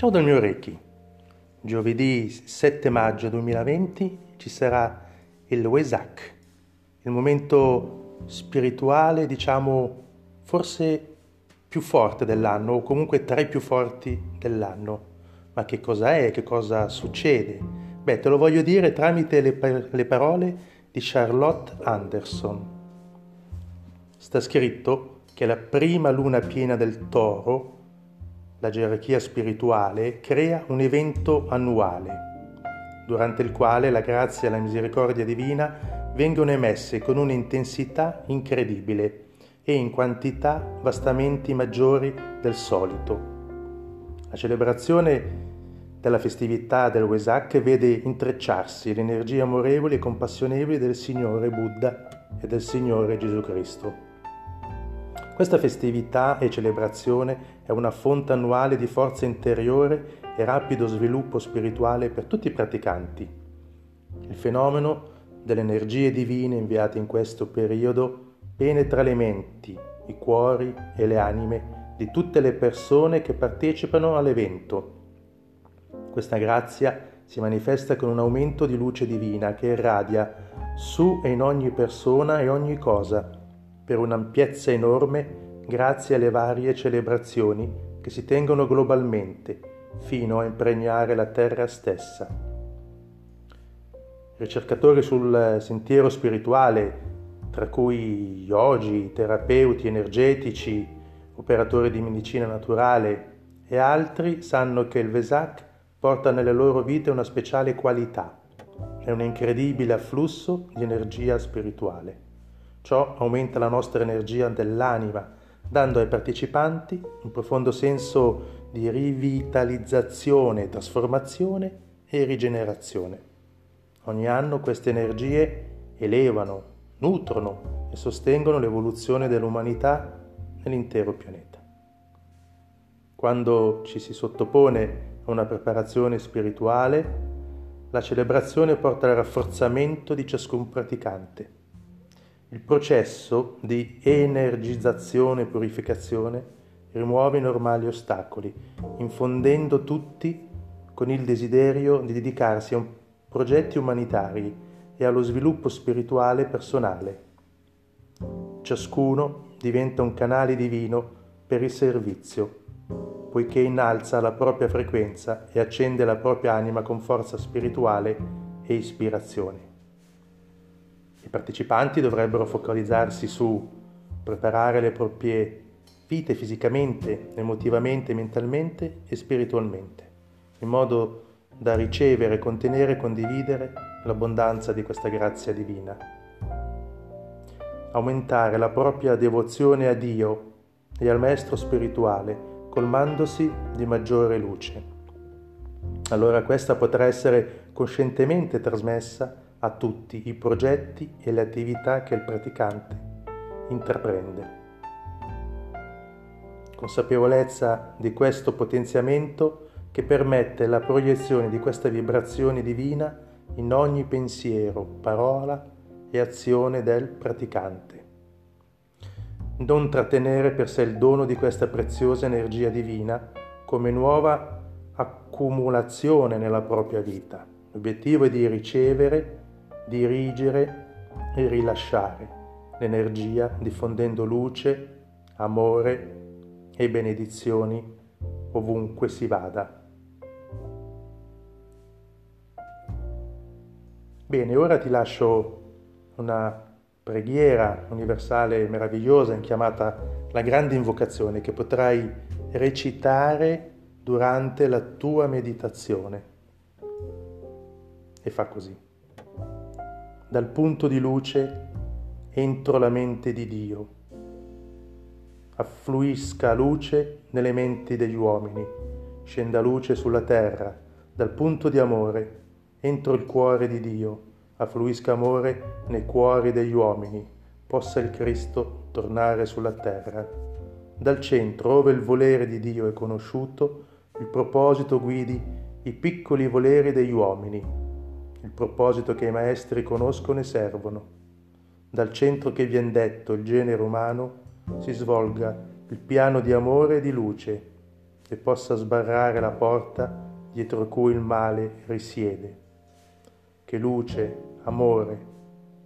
Ciao dal mio Reiki. Giovedì 7 maggio 2020 ci sarà il Wesak, il momento spirituale, diciamo, forse più forte dell'anno, o comunque tra i più forti dell'anno. Ma che cosa è? Che cosa succede? Beh, te lo voglio dire tramite le, le parole di Charlotte Anderson. Sta scritto che la prima luna piena del toro la gerarchia spirituale crea un evento annuale, durante il quale la grazia e la misericordia divina vengono emesse con un'intensità incredibile e in quantità vastamente maggiori del solito. La celebrazione della festività del Wesak vede intrecciarsi le energie amorevoli e compassionevoli del Signore Buddha e del Signore Gesù Cristo. Questa festività e celebrazione è una fonte annuale di forza interiore e rapido sviluppo spirituale per tutti i praticanti. Il fenomeno delle energie divine inviate in questo periodo penetra le menti, i cuori e le anime di tutte le persone che partecipano all'evento. Questa grazia si manifesta con un aumento di luce divina che irradia su e in ogni persona e ogni cosa per un'ampiezza enorme grazie alle varie celebrazioni che si tengono globalmente fino a impregnare la terra stessa. Ricercatori sul sentiero spirituale, tra cui yogi, terapeuti energetici, operatori di medicina naturale e altri, sanno che il Vesak porta nelle loro vite una speciale qualità e un incredibile afflusso di energia spirituale. Ciò aumenta la nostra energia dell'anima, dando ai partecipanti un profondo senso di rivitalizzazione, trasformazione e rigenerazione. Ogni anno queste energie elevano, nutrono e sostengono l'evoluzione dell'umanità nell'intero pianeta. Quando ci si sottopone a una preparazione spirituale, la celebrazione porta al rafforzamento di ciascun praticante il processo di energizzazione e purificazione rimuove i normali ostacoli, infondendo tutti con il desiderio di dedicarsi a progetti umanitari e allo sviluppo spirituale personale. Ciascuno diventa un canale divino per il servizio, poiché innalza la propria frequenza e accende la propria anima con forza spirituale e ispirazione. I partecipanti dovrebbero focalizzarsi su preparare le proprie vite fisicamente, emotivamente, mentalmente e spiritualmente, in modo da ricevere, contenere e condividere l'abbondanza di questa grazia divina. Aumentare la propria devozione a Dio e al Maestro spirituale, colmandosi di maggiore luce. Allora questa potrà essere coscientemente trasmessa a tutti i progetti e le attività che il praticante intraprende. Consapevolezza di questo potenziamento che permette la proiezione di questa vibrazione divina in ogni pensiero, parola e azione del praticante. Non trattenere per sé il dono di questa preziosa energia divina come nuova accumulazione nella propria vita. L'obiettivo è di ricevere dirigere e rilasciare l'energia diffondendo luce, amore e benedizioni ovunque si vada. Bene, ora ti lascio una preghiera universale meravigliosa chiamata la grande invocazione che potrai recitare durante la tua meditazione. E fa così dal punto di luce entro la mente di Dio. Affluisca luce nelle menti degli uomini, scenda luce sulla terra, dal punto di amore entro il cuore di Dio, affluisca amore nei cuori degli uomini, possa il Cristo tornare sulla terra. Dal centro, ove il volere di Dio è conosciuto, il proposito guidi i piccoli voleri degli uomini il proposito che i maestri conoscono e servono. Dal centro che vien detto il genere umano si svolga il piano di amore e di luce e possa sbarrare la porta dietro cui il male risiede. Che luce, amore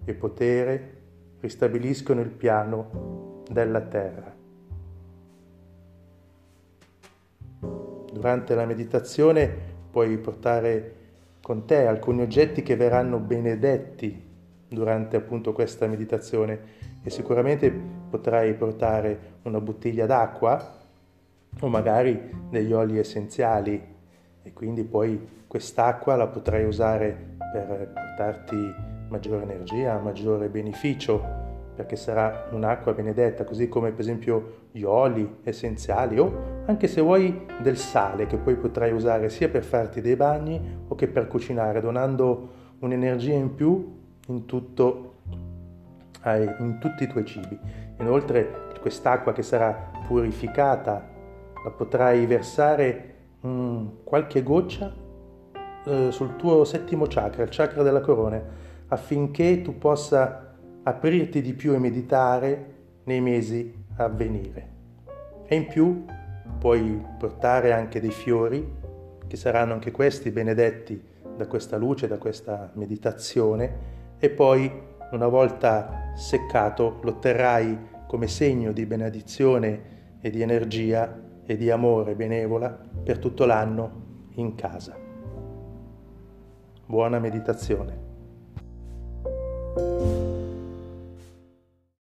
e potere ristabiliscono il piano della terra. Durante la meditazione puoi portare con te alcuni oggetti che verranno benedetti durante appunto questa meditazione e sicuramente potrai portare una bottiglia d'acqua o magari degli oli essenziali e quindi poi quest'acqua la potrai usare per portarti maggiore energia, maggiore beneficio, perché sarà un'acqua benedetta, così come per esempio gli oli essenziali o anche se vuoi del sale che poi potrai usare sia per farti dei bagni o che per cucinare, donando un'energia in più in, tutto, in tutti i tuoi cibi. Inoltre quest'acqua che sarà purificata la potrai versare mm, qualche goccia eh, sul tuo settimo chakra, il chakra della corona, affinché tu possa aprirti di più e meditare nei mesi a venire. E in più puoi portare anche dei fiori, che saranno anche questi benedetti da questa luce, da questa meditazione e poi una volta seccato lo otterrai come segno di benedizione e di energia e di amore benevola per tutto l'anno in casa. Buona meditazione.